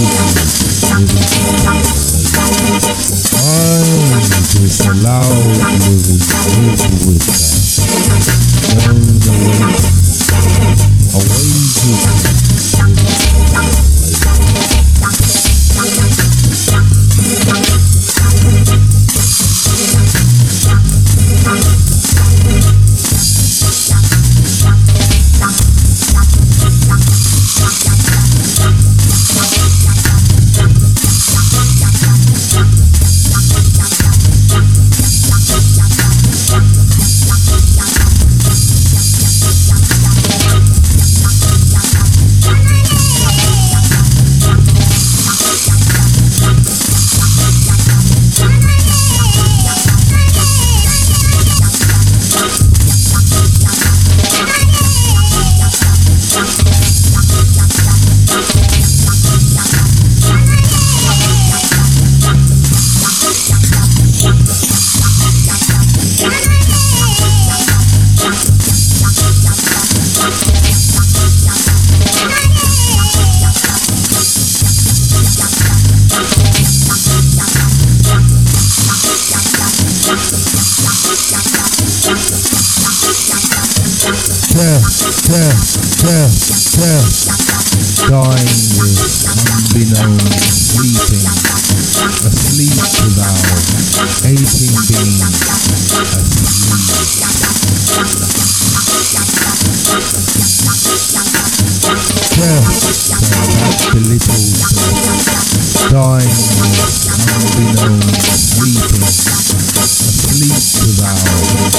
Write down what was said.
I just loud living with yeah, yeah, yeah, yeah. Dying with unbeknown asleep to aching being, asleep. Yeah, dying with unbeknown asleep to